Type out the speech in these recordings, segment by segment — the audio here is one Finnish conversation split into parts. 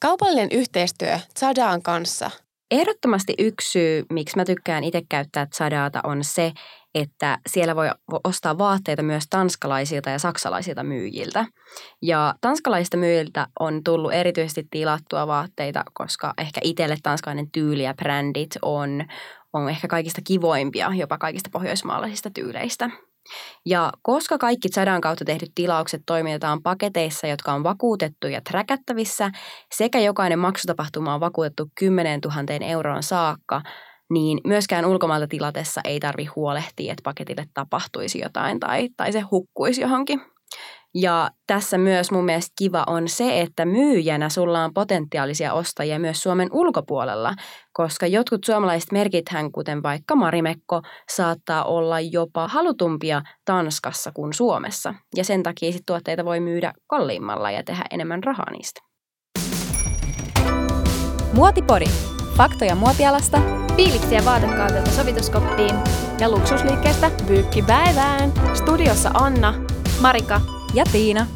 Kaupallinen yhteistyö Zadaan kanssa. Ehdottomasti yksi syy, miksi mä tykkään itse käyttää Zadaata, on se, että siellä voi ostaa vaatteita myös tanskalaisilta ja saksalaisilta myyjiltä. Ja tanskalaisista myyjiltä on tullut erityisesti tilattua vaatteita, koska ehkä itselle tanskalainen tyyli ja brändit on, on ehkä kaikista kivoimpia, jopa kaikista pohjoismaalaisista tyyleistä. Ja koska kaikki Zadan kautta tehdyt tilaukset toimitetaan paketeissa, jotka on vakuutettu ja träkättävissä, sekä jokainen maksutapahtuma on vakuutettu 10 000 euroon saakka, niin myöskään ulkomailta tilatessa ei tarvi huolehtia, että paketille tapahtuisi jotain tai, tai se hukkuisi johonkin. Ja tässä myös mun mielestä kiva on se, että myyjänä sulla on potentiaalisia ostajia myös Suomen ulkopuolella, koska jotkut suomalaiset merkithän, kuten vaikka Marimekko, saattaa olla jopa halutumpia Tanskassa kuin Suomessa. Ja sen takia sit tuotteita voi myydä kalliimmalla ja tehdä enemmän rahaa niistä. Muotipori. Faktoja muotialasta, fiiliksiä vaatekaavilta sovituskoppiin ja luksusliikkeestä pyykkipäivään. Studiossa Anna, Marika ja Tiina.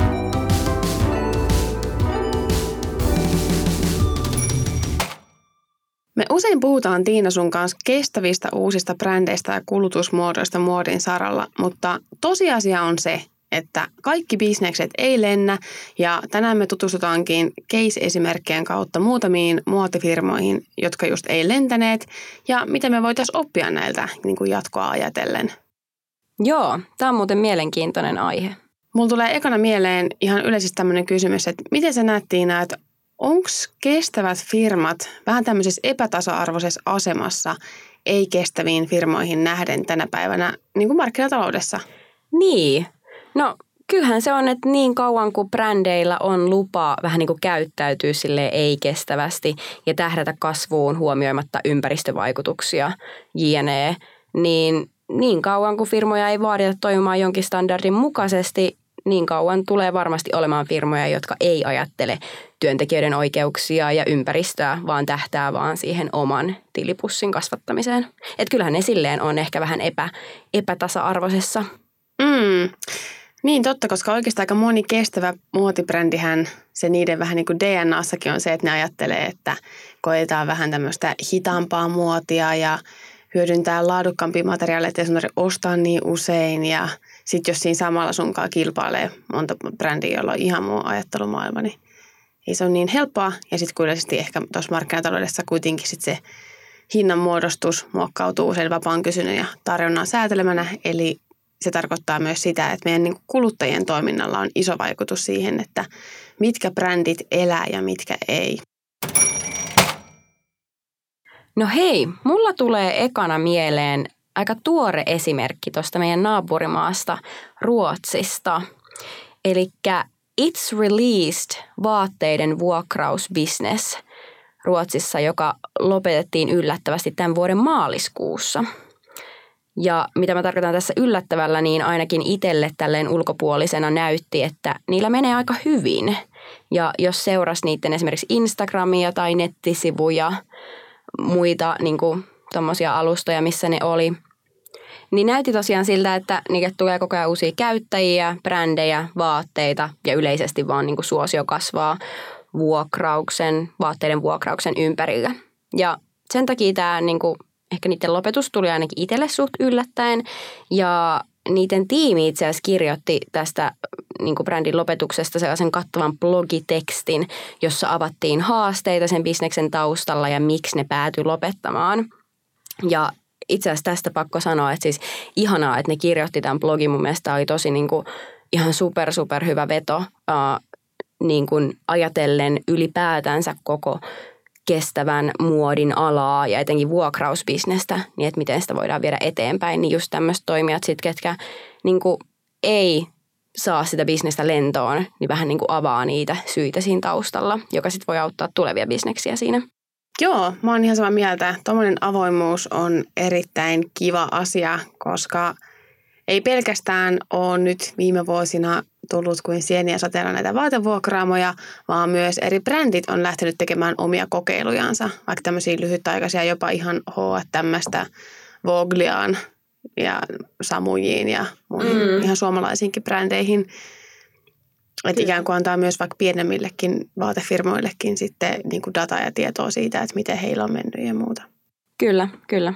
Me usein puhutaan Tiina sun kanssa kestävistä uusista brändeistä ja kulutusmuodoista muodin saralla, mutta tosiasia on se, että kaikki bisnekset ei lennä ja tänään me tutustutaankin case-esimerkkien kautta muutamiin muotifirmoihin, jotka just ei lentäneet ja mitä me voitaisiin oppia näiltä niin kuin jatkoa ajatellen. Joo, tämä on muuten mielenkiintoinen aihe. Mulla tulee ekana mieleen ihan yleisesti tämmöinen kysymys, että miten sä näet Tiina, että onko kestävät firmat vähän tämmöisessä epätasa-arvoisessa asemassa ei-kestäviin firmoihin nähden tänä päivänä niin kuin markkinataloudessa? Niin, no kyllähän se on, että niin kauan kuin brändeillä on lupa vähän niin kuin käyttäytyy sille ei-kestävästi ja tähdätä kasvuun huomioimatta ympäristövaikutuksia, jne., niin niin kauan kuin firmoja ei vaadita toimimaan jonkin standardin mukaisesti, niin kauan tulee varmasti olemaan firmoja, jotka ei ajattele työntekijöiden oikeuksia ja ympäristöä, vaan tähtää vaan siihen oman tilipussin kasvattamiseen. Et kyllähän ne silleen on ehkä vähän epä, epätasa-arvoisessa. Mm. Niin totta, koska oikeastaan aika moni kestävä muotibrändihän, se niiden vähän niin kuin DNAssakin on se, että ne ajattelee, että koetaan vähän tämmöistä hitaampaa muotia ja hyödyntää laadukkaampia materiaaleja, että ei ostaa niin usein ja sitten jos siinä samalla sunkaan kilpailee monta brändiä, jolla on ihan muu ajattelumaailma, niin ei se ole niin helppoa. Ja sitten kuitenkin ehkä tuossa markkinataloudessa kuitenkin sit se hinnan muodostus muokkautuu sen vapaan kysynnän ja tarjonnan säätelemänä. Eli se tarkoittaa myös sitä, että meidän niin kuluttajien toiminnalla on iso vaikutus siihen, että mitkä brändit elää ja mitkä ei. No hei, mulla tulee ekana mieleen aika tuore esimerkki tuosta meidän naapurimaasta Ruotsista. Eli It's Released vaatteiden vuokrausbusiness Ruotsissa, joka lopetettiin yllättävästi tämän vuoden maaliskuussa. Ja mitä mä tarkoitan tässä yllättävällä, niin ainakin itselle tälleen ulkopuolisena näytti, että niillä menee aika hyvin. Ja jos seurasi niiden esimerkiksi Instagramia tai nettisivuja, muita niin kuin, alustoja, missä ne oli, niin näytti tosiaan siltä, että niille tulee koko ajan uusia käyttäjiä, brändejä, vaatteita ja yleisesti vaan niin kuin suosio kasvaa vuokrauksen, vaatteiden vuokrauksen ympärillä. Ja sen takia tämä niin kuin, ehkä niiden lopetus tuli ainakin itselle suht yllättäen ja niiden tiimi itse asiassa kirjoitti tästä niin kuin brändin lopetuksesta sellaisen kattavan blogitekstin, jossa avattiin haasteita sen bisneksen taustalla ja miksi ne päätyi lopettamaan. Ja itse asiassa tästä pakko sanoa, että siis ihanaa, että ne kirjoitti tämän blogin. Mun mielestä oli tosi niin kuin, ihan super, super hyvä veto uh, niin kuin ajatellen ylipäätänsä koko kestävän muodin alaa ja etenkin vuokrausbisnestä, niin että miten sitä voidaan viedä eteenpäin, niin just tämmöiset toimijat sitten, ketkä niin kuin ei saa sitä bisnestä lentoon, niin vähän niin kuin avaa niitä syitä siinä taustalla, joka sitten voi auttaa tulevia bisneksiä siinä. Joo, mä oon ihan samaa mieltä. Tuommoinen avoimuus on erittäin kiva asia, koska ei pelkästään ole nyt viime vuosina tullut kuin sieniä sateella näitä vaatevuokraamoja, vaan myös eri brändit on lähtenyt tekemään omia kokeilujansa, vaikka tämmöisiä lyhytaikaisia, jopa ihan H&Mstä Vogliaan ja Samujiin ja muihin mm. ihan suomalaisiinkin brändeihin. Että ikään kuin antaa myös vaikka pienemmillekin vaatefirmoillekin sitten niin kuin dataa ja tietoa siitä, että miten heillä on mennyt ja muuta. Kyllä, kyllä.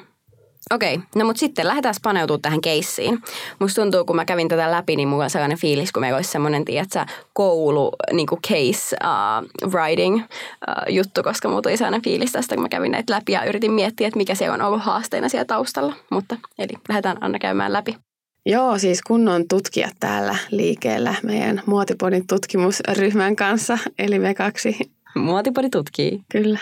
Okei, no mutta sitten lähdetään paneutumaan tähän keissiin. Musta tuntuu, kun mä kävin tätä läpi, niin mulla on sellainen fiilis, kun meillä olisi semmoinen, tiedätkö, koulu niin kuin case uh, writing uh, juttu, koska mulla tuli sellainen fiilis tästä, kun mä kävin näitä läpi ja yritin miettiä, että mikä se on ollut haasteena siellä taustalla. Mutta eli lähdetään Anna käymään läpi. Joo, siis kunnon tutkijat täällä liikkeellä meidän Muotipodin tutkimusryhmän kanssa, eli me kaksi. Muotipodi tutkii. Kyllä.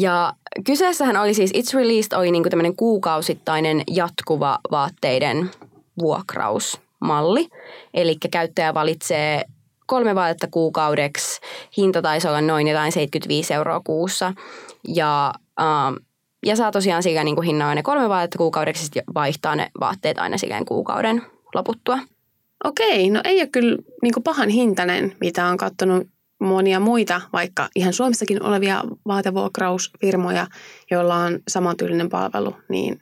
Ja kyseessähän oli siis It's Released oli niinku tämmöinen kuukausittainen jatkuva vaatteiden vuokrausmalli. Eli käyttäjä valitsee kolme vaatetta kuukaudeksi. Hinta taisi olla noin jotain 75 euroa kuussa. Ja, ähm, ja saa tosiaan sillä niin kuin hinnan ne kolme vaatetta kuukaudeksi ja vaihtaa ne vaatteet aina silleen kuukauden loputtua. Okei, no ei ole kyllä niin pahan hintainen, mitä on katsonut monia muita, vaikka ihan Suomessakin olevia vaatevuokrausfirmoja, joilla on samantyylinen palvelu, niin,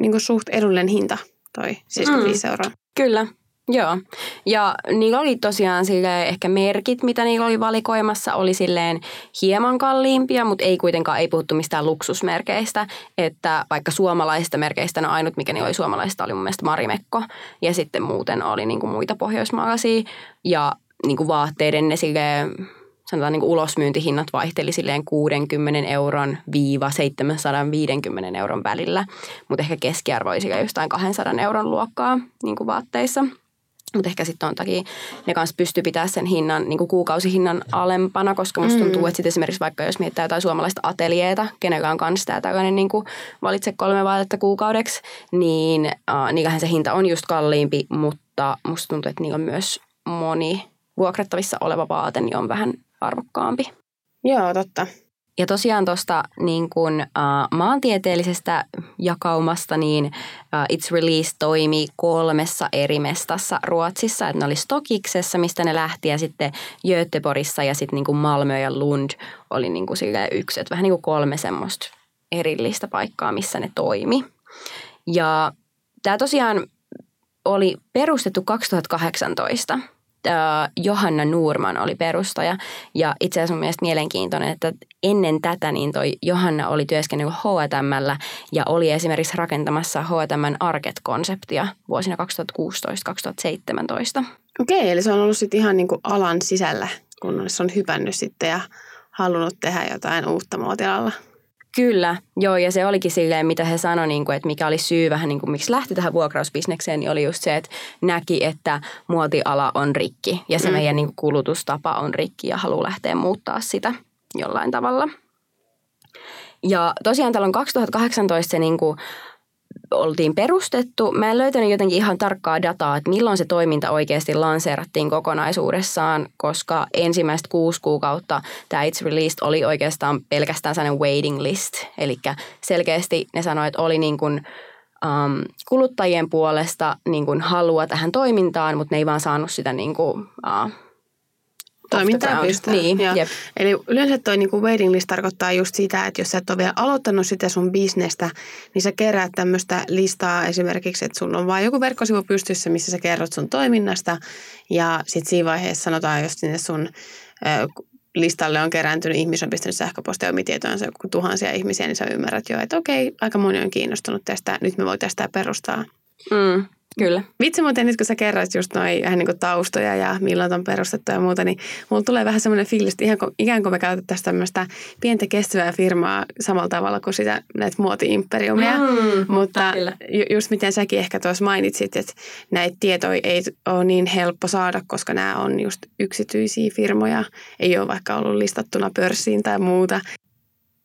niin kuin suht edullinen hinta toi 75 mm. euroa. Kyllä, Joo, ja niillä oli tosiaan sille ehkä merkit, mitä niillä oli valikoimassa, oli silleen hieman kalliimpia, mutta ei kuitenkaan, ei puhuttu mistään luksusmerkeistä, että vaikka suomalaisista merkeistä, no ainut mikä niillä oli suomalaista oli mun mielestä Marimekko, ja sitten muuten oli niinku muita pohjoismaalaisia, ja niinku vaatteiden ne silleen sanotaan niin kuin ulosmyyntihinnat vaihteli silleen 60 euron viiva 750 euron välillä, mutta ehkä keskiarvo oli jostain 200 euron luokkaa niin kuin vaatteissa. Mutta ehkä sitten on takia ne kanssa pystyy pitämään sen hinnan, niin kuin kuukausihinnan alempana, koska musta tuntuu, mm. että sitten esimerkiksi vaikka jos mietitään jotain suomalaista ateljeeta, kenellä on kanssa tämä tällainen niin kuin valitse kolme vaatetta kuukaudeksi, niin äh, niillähän se hinta on just kalliimpi, mutta musta tuntuu, että niillä on myös moni vuokrattavissa oleva vaate niin on vähän arvokkaampi. Joo, totta. Ja tosiaan tuosta niin kun, uh, maantieteellisestä jakaumasta, niin uh, It's Release toimi kolmessa eri mestassa Ruotsissa. Että ne oli Stokiksessa, mistä ne lähti, ja sitten Göteborgissa ja sitten niin Malmö ja Lund oli niin kuin yksi. Että vähän niin kuin kolme semmoista erillistä paikkaa, missä ne toimi. Ja tämä tosiaan oli perustettu 2018 – Johanna Nuurman oli perustaja. Ja itse asiassa mun mielestä mielenkiintoinen, että ennen tätä niin toi Johanna oli työskennellyt H&Mllä ja oli esimerkiksi rakentamassa H&Mn Arket-konseptia vuosina 2016-2017. Okei, eli se on ollut sitten ihan niin kuin alan sisällä, kun se on hypännyt sitten ja halunnut tehdä jotain uutta muotilalla. Kyllä, joo, ja se olikin silleen, mitä he sanoivat, niin että mikä oli syy vähän, niin kuin, miksi lähti tähän vuokrausbisnekseen, niin oli just se, että näki, että muotiala on rikki ja se mm. meidän niin kuin, kulutustapa on rikki ja haluaa lähteä muuttaa sitä jollain tavalla. Ja tosiaan täällä on 2018 se niin kuin, oltiin perustettu. Mä en löytänyt jotenkin ihan tarkkaa dataa, että milloin se toiminta oikeasti lanseerattiin kokonaisuudessaan, koska ensimmäiset kuusi kuukautta tämä It's Released oli oikeastaan pelkästään sellainen waiting list. Eli selkeästi ne sanoivat, että oli niin kuin, um, kuluttajien puolesta niin kuin halua tähän toimintaan, mutta ne ei vaan saanut sitä niin kuin, uh, toimintaa pistää. Niin, jep. Eli yleensä toi niinku waiting list tarkoittaa just sitä, että jos sä et ole vielä aloittanut sitä sun bisnestä, niin sä keräät tämmöistä listaa esimerkiksi, että sun on vain joku verkkosivu pystyssä, missä sä kerrot sun toiminnasta ja sitten siinä vaiheessa sanotaan, jos sinne sun listalle on kerääntynyt ihmisiä, on pistänyt sähköpostia omitietoansa joku tuhansia ihmisiä, niin sä ymmärrät jo, että okei, aika moni on kiinnostunut tästä, nyt me voi tästä perustaa. Mm. Kyllä. Vitsi muuten nyt, kun sä kerroit just noin vähän niin kuin taustoja ja milloin on perustettu ja muuta, niin mulla tulee vähän semmoinen fiilis, että ihan, ikään kuin me käytettäisiin tämmöistä pientä kestävää firmaa samalla tavalla kuin sitä näitä muoti-imperiumia. Mm, mutta ju, just miten säkin ehkä tuossa mainitsit, että näitä tietoja ei ole niin helppo saada, koska nämä on just yksityisiä firmoja, ei ole vaikka ollut listattuna pörssiin tai muuta.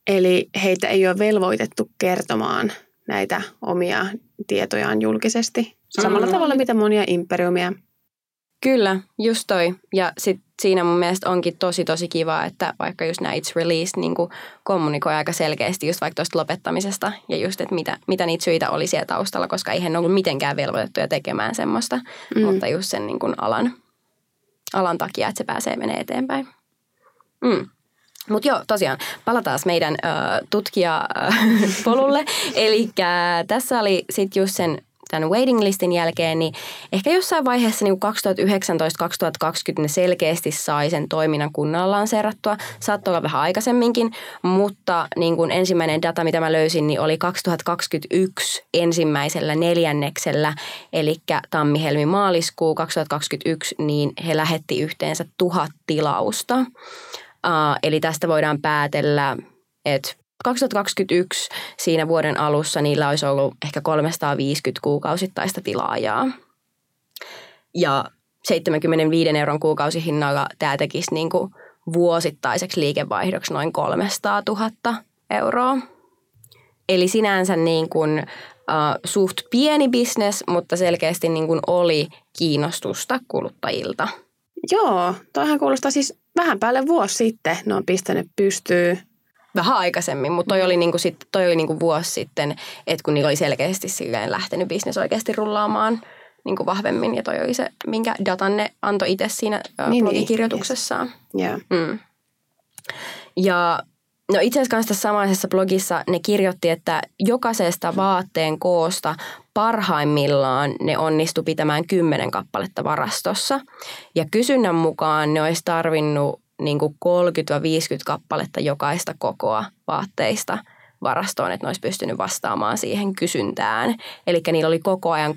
Eli heitä ei ole velvoitettu kertomaan näitä omia tietojaan julkisesti samalla mm. tavalla mitä monia imperiumia. Kyllä, just toi. Ja sit siinä mun mielestä onkin tosi tosi kiva, että vaikka just nämä It's Released niin kommunikoi aika selkeästi just vaikka tuosta lopettamisesta ja just, että mitä, mitä niitä syitä oli siellä taustalla, koska eihän ollut mitenkään velvoitettuja tekemään semmoista, mm. mutta just sen niin kuin alan, alan takia, että se pääsee menee eteenpäin. Mm. Mutta joo, tosiaan, palataan meidän äh, tutkijapolulle. Eli tässä oli sitten just sen tämän waiting listin jälkeen, niin ehkä jossain vaiheessa niin 2019-2020 ne selkeästi sai sen toiminnan kunnolla lanseerattua. Saattoi olla vähän aikaisemminkin, mutta niin kuin ensimmäinen data, mitä mä löysin, niin oli 2021 ensimmäisellä neljänneksellä, eli tammi-helmi-maaliskuu 2021, niin he lähetti yhteensä tuhat tilausta. Uh, eli tästä voidaan päätellä, että 2021 siinä vuoden alussa niillä olisi ollut ehkä 350 kuukausittaista tilaajaa. Ja 75 euron kuukausihinnalla tämä tekisi niin kuin vuosittaiseksi liikevaihdoksi noin 300 000 euroa. Eli sinänsä niin kuin, uh, suht pieni bisnes, mutta selkeästi niin kuin oli kiinnostusta kuluttajilta. Joo, toihan kuulostaa siis vähän päälle vuosi sitten ne on pistänyt pystyy. Vähän aikaisemmin, mutta toi oli, niinku sit, toi oli niinku vuosi sitten, että kun niillä oli selkeästi silleen lähtenyt bisnes oikeasti rullaamaan niinku vahvemmin. Ja toi oli se, minkä datan ne antoi itse siinä niin, Niin, blogikirjoituksessaan. Joo. Mm. Ja no itse asiassa kanssa tässä samaisessa blogissa ne kirjoitti, että jokaisesta vaatteen koosta parhaimmillaan ne onnistu pitämään kymmenen kappaletta varastossa. Ja kysynnän mukaan ne olisi tarvinnut niin kuin 30-50 kappaletta jokaista kokoa vaatteista varastoon, että ne olisi pystynyt vastaamaan siihen kysyntään. Eli niillä oli koko ajan 300-500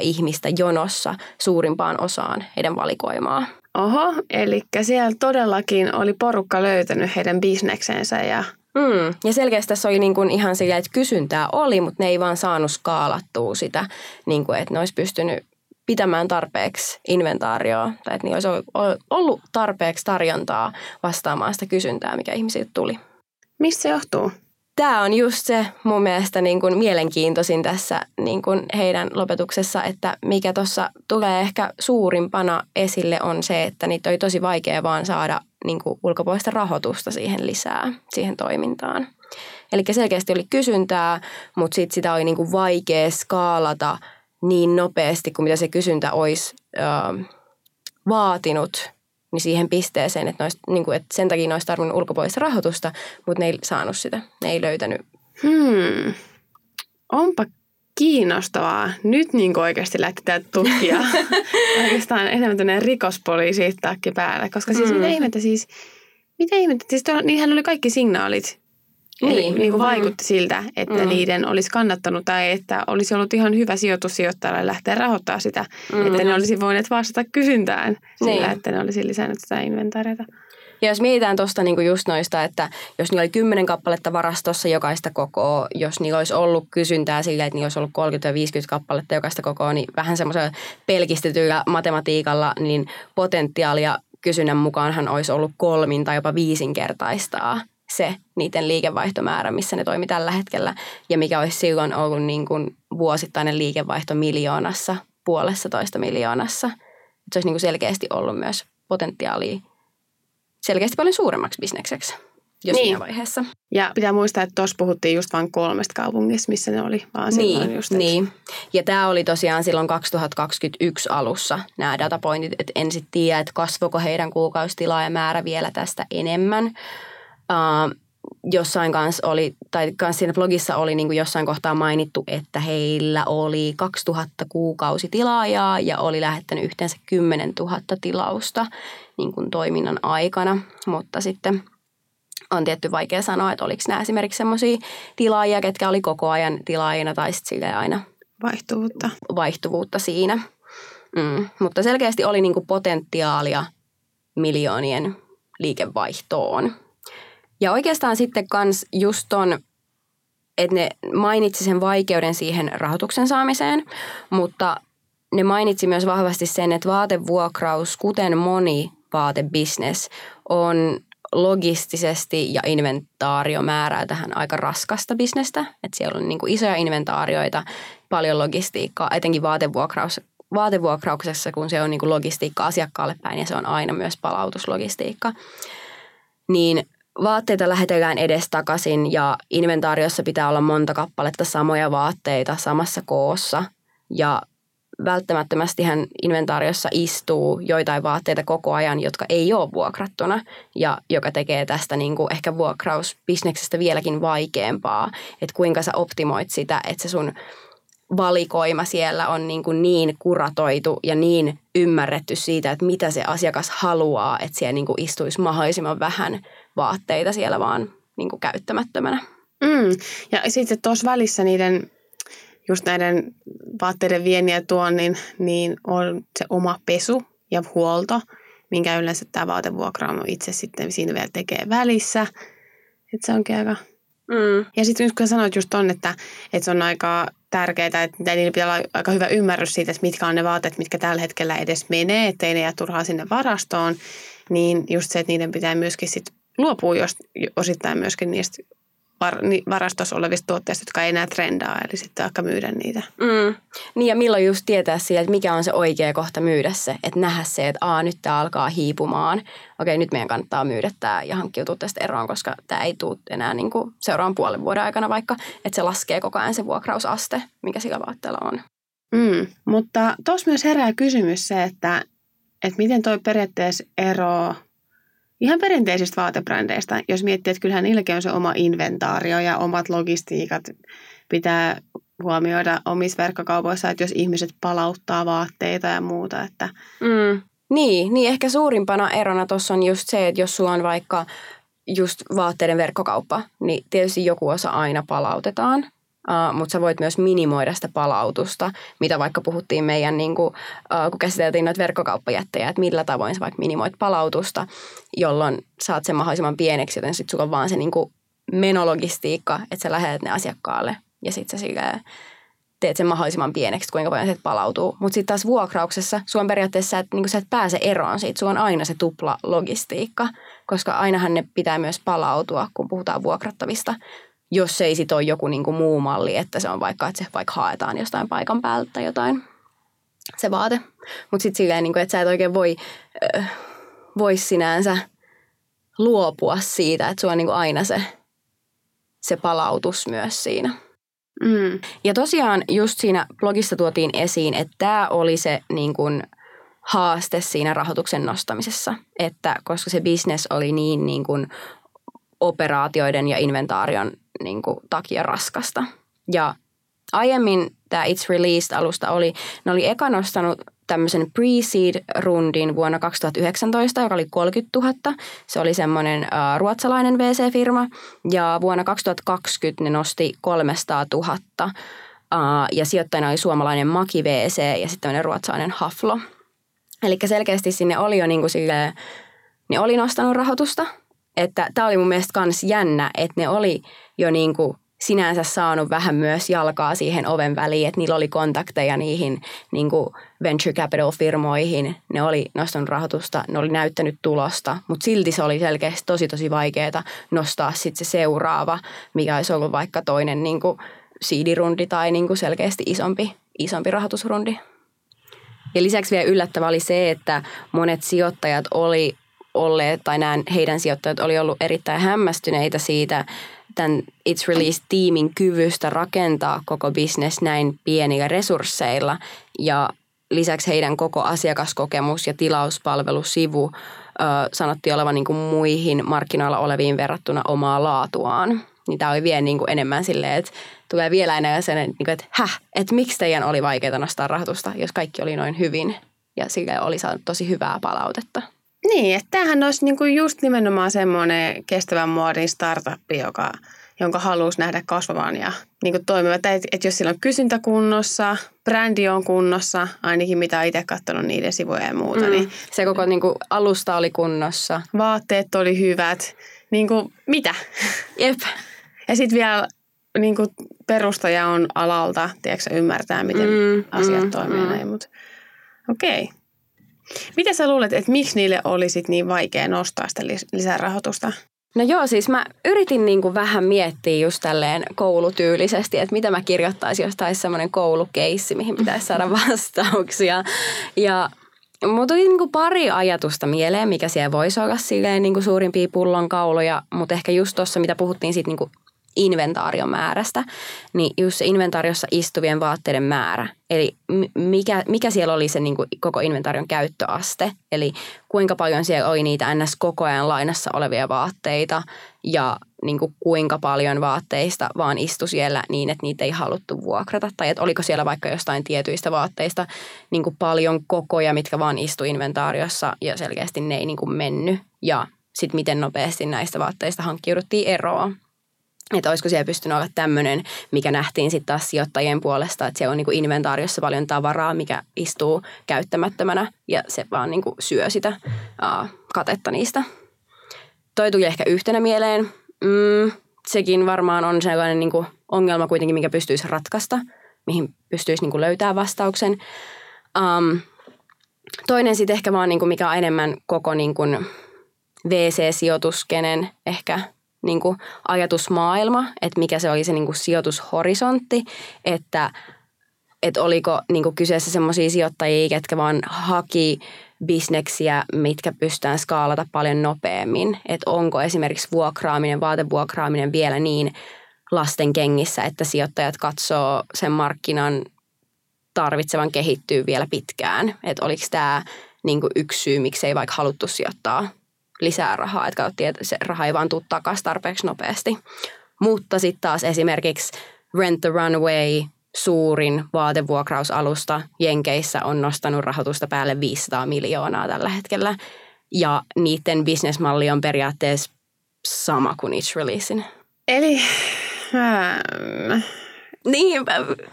ihmistä jonossa suurimpaan osaan heidän valikoimaa. Oho, eli siellä todellakin oli porukka löytänyt heidän bisneksensä ja Mm. Ja selkeästi tässä oli niin kuin ihan sillä, että kysyntää oli, mutta ne ei vaan saanut skaalattua sitä, niin kuin, että ne olisi pystynyt pitämään tarpeeksi inventaarioa tai että niillä olisi ollut tarpeeksi tarjontaa vastaamaan sitä kysyntää, mikä ihmisiltä tuli. mistä se johtuu? Tämä on just se mun mielestä niin kuin mielenkiintoisin tässä niin kuin heidän lopetuksessa, että mikä tuossa tulee ehkä suurimpana esille on se, että niitä oli tosi vaikea vaan saada niin kuin ulkopuolista rahoitusta siihen lisää, siihen toimintaan. Eli selkeästi oli kysyntää, mutta sit sitä oli niin kuin vaikea skaalata niin nopeasti kuin mitä se kysyntä olisi ö, vaatinut niin siihen pisteeseen, että, olisi, niin kuin, että sen takia ne olisi tarvinnut ulkopuolista rahoitusta, mutta ne ei saanut sitä. Ne ei löytänyt. Hmm. Onpa kiinnostavaa. Nyt niin kuin oikeasti lähti tutkia oikeastaan enemmän tämmöinen rikospoliisi takki päälle. Koska siis Mm. mitä ihmettä siis, mitä ihmettä, siis tuolla, niinhän oli kaikki signaalit. Eli Niin. niin kuin Mm. vaikutti siltä, että Mm. niiden olisi kannattanut tai että olisi ollut ihan hyvä sijoitus sijoittajalle lähteä rahoittamaan sitä. Mm. Että ne olisi voineet vastata kysyntään sillä, Niin. että ne olisi lisännyt sitä inventaariota. Ja jos mietitään tuosta niinku just noista, että jos niillä oli kymmenen kappaletta varastossa jokaista kokoa, jos niillä olisi ollut kysyntää sillä, että niillä olisi ollut 30-50 kappaletta jokaista kokoa, niin vähän semmoisella pelkistetyllä matematiikalla, niin potentiaalia kysynnän mukaanhan olisi ollut kolmin tai jopa viisinkertaistaa se niiden liikevaihtomäärä, missä ne toimi tällä hetkellä, ja mikä olisi silloin ollut niin kuin vuosittainen liikevaihto miljoonassa, puolessa toista miljoonassa. Et se olisi niin kuin selkeästi ollut myös potentiaalia selkeästi paljon suuremmaksi bisnekseksi jo Niin. siinä vaiheessa. Ja pitää muistaa, että tuossa puhuttiin just vain kolmesta kaupungista, missä ne oli, vaan silloin Niin, just, että niin. Ja tämä oli tosiaan silloin 2021 alussa nämä datapointit, että en sitten tiedä, että kasvoiko heidän kuukausitilaajamäärä vielä tästä enemmän. Uh, jossain kanssa oli, tai kans siinä blogissa oli niin kuin jossain kohtaa mainittu, että heillä oli 2000 kuukausitilaajaa ja oli lähettänyt yhteensä 10 000 tilausta niin kuin toiminnan aikana, mutta sitten on tietty vaikea sanoa, että oliko nämä esimerkiksi sellaisia tilaajia, ketkä oli koko ajan tilaajina tai sitten aina vaihtuvuutta. vaihtuvuutta siinä. Mm. Mutta selkeästi oli niinku potentiaalia miljoonien liikevaihtoon. Ja oikeastaan sitten kans just ton, että ne mainitsi sen vaikeuden siihen rahoituksen saamiseen, mutta ne mainitsi myös vahvasti sen, että vaatevuokraus, kuten moni vaatebisnes, on logistisesti ja inventaariomäärää tähän aika raskasta bisnestä. Että siellä on niin kuin isoja inventaarioita, paljon logistiikkaa, etenkin vaatevuokraus, vaatevuokrauksessa, kun se on niin kuin logistiikka asiakkaalle päin ja se on aina myös palautuslogistiikka. Niin vaatteita lähetellään edestakaisin ja inventaariossa pitää olla monta kappaletta samoja vaatteita samassa koossa. Ja välttämättömästihän inventaariossa istuu joitain vaatteita koko ajan, jotka ei ole vuokrattuna ja joka tekee tästä niin kuin ehkä vuokrausbisneksestä vieläkin vaikeampaa, että kuinka sä optimoit sitä, että se sun valikoima siellä on niin, kuin niin kuratoitu ja niin ymmärretty siitä, että mitä se asiakas haluaa, että siellä niin kuin istuisi mahdollisimman vähän vaatteita siellä vaan niin kuin käyttämättömänä. Mm. Ja sitten tuossa välissä niiden, just näiden vaatteiden viennin ja tuonnin, niin on se oma pesu ja huolto, minkä yleensä tämä vaatevuokraamo itse sitten siinä vielä tekee välissä. Että se onkin aika... Mm. Ja sitten kun sanoit just ton, että, että se on aika tärkeää, että niillä pitää olla aika hyvä ymmärrys siitä, että mitkä on ne vaatteet, mitkä tällä hetkellä edes menee, ettei ne jää turhaa sinne varastoon, niin just se, että niiden pitää myöskin sit luopua jos, osittain myöskin niistä var, ni, varastossa olevista tuotteista, jotka ei enää trendaa, eli sitten vaikka myydä niitä. Mm. Niin ja milloin just tietää siitä, että mikä on se oikea kohta myydä se, että nähdä se, että aa, nyt tämä alkaa hiipumaan. Okei, nyt meidän kannattaa myydä tämä ja hankkiutua tästä eroon, koska tämä ei tule enää niin kuin seuraavan puolen vuoden aikana vaikka, että se laskee koko ajan se vuokrausaste, mikä sillä vaatteella on. Mm. Mutta tuossa myös herää kysymys se, että, että miten toi periaatteessa eroaa ihan perinteisistä vaatebrändeistä, jos miettii, että kyllähän niilläkin on se oma inventaario ja omat logistiikat pitää huomioida omissa verkkokaupoissa, että jos ihmiset palauttaa vaatteita ja muuta, että Mm. Niin, niin, ehkä suurimpana erona tuossa on just se, että jos sulla on vaikka just vaatteiden verkkokauppa, niin tietysti joku osa aina palautetaan, uh, mutta sä voit myös minimoida sitä palautusta, mitä vaikka puhuttiin meidän, niin kuin, uh, kun käsiteltiin noita verkkokauppajättejä, että millä tavoin sä vaikka minimoit palautusta, jolloin saat sen mahdollisimman pieneksi, joten sitten sulla on vaan se niin menologistiikka, että sä lähetät ne asiakkaalle ja sitten sä teet sen mahdollisimman pieneksi, kuinka paljon se palautuu. Mutta sitten taas vuokrauksessa on periaatteessa, että niinku sä et pääse eroon siitä. Sulla on aina se tupla logistiikka, koska ainahan ne pitää myös palautua, kun puhutaan vuokrattavista. Jos se ei sit ole joku niinku muu malli, että se on vaikka, että se vaikka haetaan jostain paikan päältä tai jotain se vaate. Mutta sitten silleen, niinku, että sä et oikein voi, äh, voi sinänsä luopua siitä, että sulla on niinku aina se, se palautus myös siinä. mm, Ja tosiaan just siinä blogissa tuotiin esiin, että tämä oli se niin kuin, haaste siinä rahoituksen nostamisessa, että koska se business oli niin, niin kuin, operaatioiden ja inventaarion niin kuin, takia raskasta. Ja aiemmin tämä It's Released-alusta oli, ne oli eka nostanut tämmöisen pre-seed-rundin vuonna 2019, joka oli 30 000. Se oli semmoinen uh, ruotsalainen VC-firma. Ja vuonna 2020 ne nosti 300 000. Uh, ja sijoittajana oli suomalainen Maki VC ja sitten tämmöinen ruotsalainen Haflo. Eli selkeästi sinne oli jo niin kuin silleen, ne oli nostanut rahoitusta. Että tämä oli mun mielestä kans jännä, että ne oli jo niin kuin sinänsä saanut vähän myös jalkaa siihen oven väliin, että niillä oli kontakteja niihin niin kuin venture capital-firmoihin. Ne oli nostanut rahoitusta, ne oli näyttänyt tulosta, mutta silti se oli selkeästi tosi tosi vaikeaa nostaa sitten se seuraava, mikä olisi ollut vaikka toinen niin kuin siidirundi tai niin kuin selkeästi isompi, isompi rahoitusrundi. Ja lisäksi vielä yllättävä oli se, että monet sijoittajat oli olleet, tai nämä heidän sijoittajat oli ollut erittäin hämmästyneitä siitä tämän It's Release-tiimin kyvystä rakentaa koko business näin pienillä resursseilla. Ja lisäksi heidän koko asiakaskokemus ja tilauspalvelusivu ö, sanottiin olevan niin kuin muihin markkinoilla oleviin verrattuna omaa laatuaan. Niin tämä oli vielä niin kuin enemmän silleen, että tulee vielä enemmän sen, niin että häh, että miksi teidän oli vaikeaa nostaa rahoitusta, jos kaikki oli noin hyvin. Ja sille oli saanut tosi hyvää palautetta. Niin, että tämähän olisi niinku just nimenomaan semmoinen kestävän muodin startup, joka, jonka haluaisi nähdä kasvavan ja niinku toimiva. Että et jos sillä on kysyntä kunnossa, brändi on kunnossa, ainakin mitä itse katsonut niiden sivuja ja muuta, mm. niin Se koko niin kuin, alusta oli kunnossa. vaatteet oli hyvät. Niin kuin, mitä? Jep. Ja sitten vielä niin kuin perustaja on alalta, tiedätkö, ymmärtää, miten Mm, asiat mm, toimii mm. näin. Mutta okei. Mitä sä luulet, että miksi niille olisi niin vaikea nostaa sitä lis- lisärahoitusta? No joo, siis mä yritin niin kuin vähän miettiä just tälleen koulutyylisesti, että mitä mä kirjoittaisin, jos taisi semmoinen koulukeissi, mihin pitäisi saada vastauksia. Ja Mulla tuli niin kuin pari ajatusta mieleen, mikä siellä voisi olla silleen niin kuin suurimpia pullonkauloja, mutta ehkä just tuossa, mitä puhuttiin siitä niin kuin inventaarion määrästä, niin just se inventaariossa istuvien vaatteiden määrä. Eli mikä, mikä siellä oli se niin kuin koko inventaarion käyttöaste, eli kuinka paljon siellä oli niitä ns. koko ajan lainassa olevia vaatteita ja niin kuin kuinka paljon vaatteista vaan istui siellä niin, että niitä ei haluttu vuokrata. Tai että oliko siellä vaikka jostain tietyistä vaatteista niin kuin paljon kokoja, mitkä vaan istui inventaariossa ja selkeästi ne ei niin kuin mennyt. Ja sitten miten nopeasti näistä vaatteista hankkiuduttiin eroon. Että olisiko siellä pystynyt olla tämmöinen, mikä nähtiin sitten taas sijoittajien puolesta, että siellä on niinku inventaariossa paljon tavaraa, mikä istuu käyttämättömänä ja se vaan niinku syö sitä uh, katetta niistä. Toi tuli ehkä yhtenä mieleen. Mm, sekin varmaan on sellainen niinku ongelma kuitenkin, mikä pystyisi ratkaista, mihin pystyisi niinku löytää vastauksen. Um, toinen sitten ehkä vaan, niinku, mikä on enemmän koko niinku VC-sijoituskenen ehkä – niin kuin ajatusmaailma, että mikä se oli se niin kuin sijoitushorisontti, että, että oliko niin kuin kyseessä sellaisia sijoittajia, ketkä vaan haki bisneksiä, mitkä pystytään skaalata paljon nopeammin. Että onko esimerkiksi vuokraaminen, vaatevuokraaminen vielä niin lasten kengissä, että sijoittajat katsoo sen markkinan tarvitsevan kehittyä vielä pitkään. Että oliko tämä niin yksi syy, miksei vaikka haluttu sijoittaa lisää rahaa, että katsottiin, että se raha ei vaan tule takaisin tarpeeksi nopeasti. Mutta sitten taas esimerkiksi Rent the Runway, suurin vaatevuokrausalusta Jenkeissä on nostanut rahoitusta päälle 500 miljoonaa tällä hetkellä. Ja niiden bisnesmalli on periaatteessa sama kuin It's Releasin. Eli... Ähm. Niin,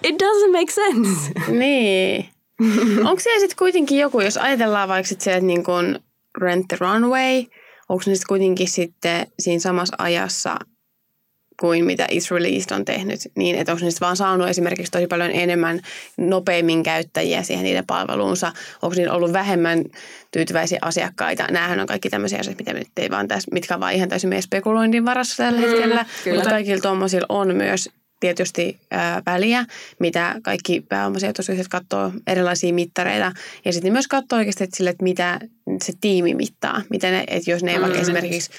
it doesn't make sense. Niin. Onko se sitten kuitenkin joku, jos ajatellaan vaikka sit se, että niin kun Rent the Runway, onko ne sitten kuitenkin sitten siinä samassa ajassa kuin mitä It's Released on tehnyt, niin että onko ne vaan saanut esimerkiksi tosi paljon enemmän nopeimmin käyttäjiä siihen niiden palveluunsa, onko niillä ollut vähemmän tyytyväisiä asiakkaita. Nämähän on kaikki tämmöisiä asioita, mitä nyt ei vaan tässä, mitkä on vaan ihan täysin meidän spekuloinnin varassa tällä mm, hetkellä, mm, mutta kaikilla tuommoisilla on myös tietysti ää, väliä, mitä kaikki pääomasijoitusyhtiöt katsoo erilaisia mittareita. Ja sitten myös katsoo oikeasti että sille, että mitä se tiimi mittaa. Miten ne, että jos ne ei mm. vaikka esimerkiksi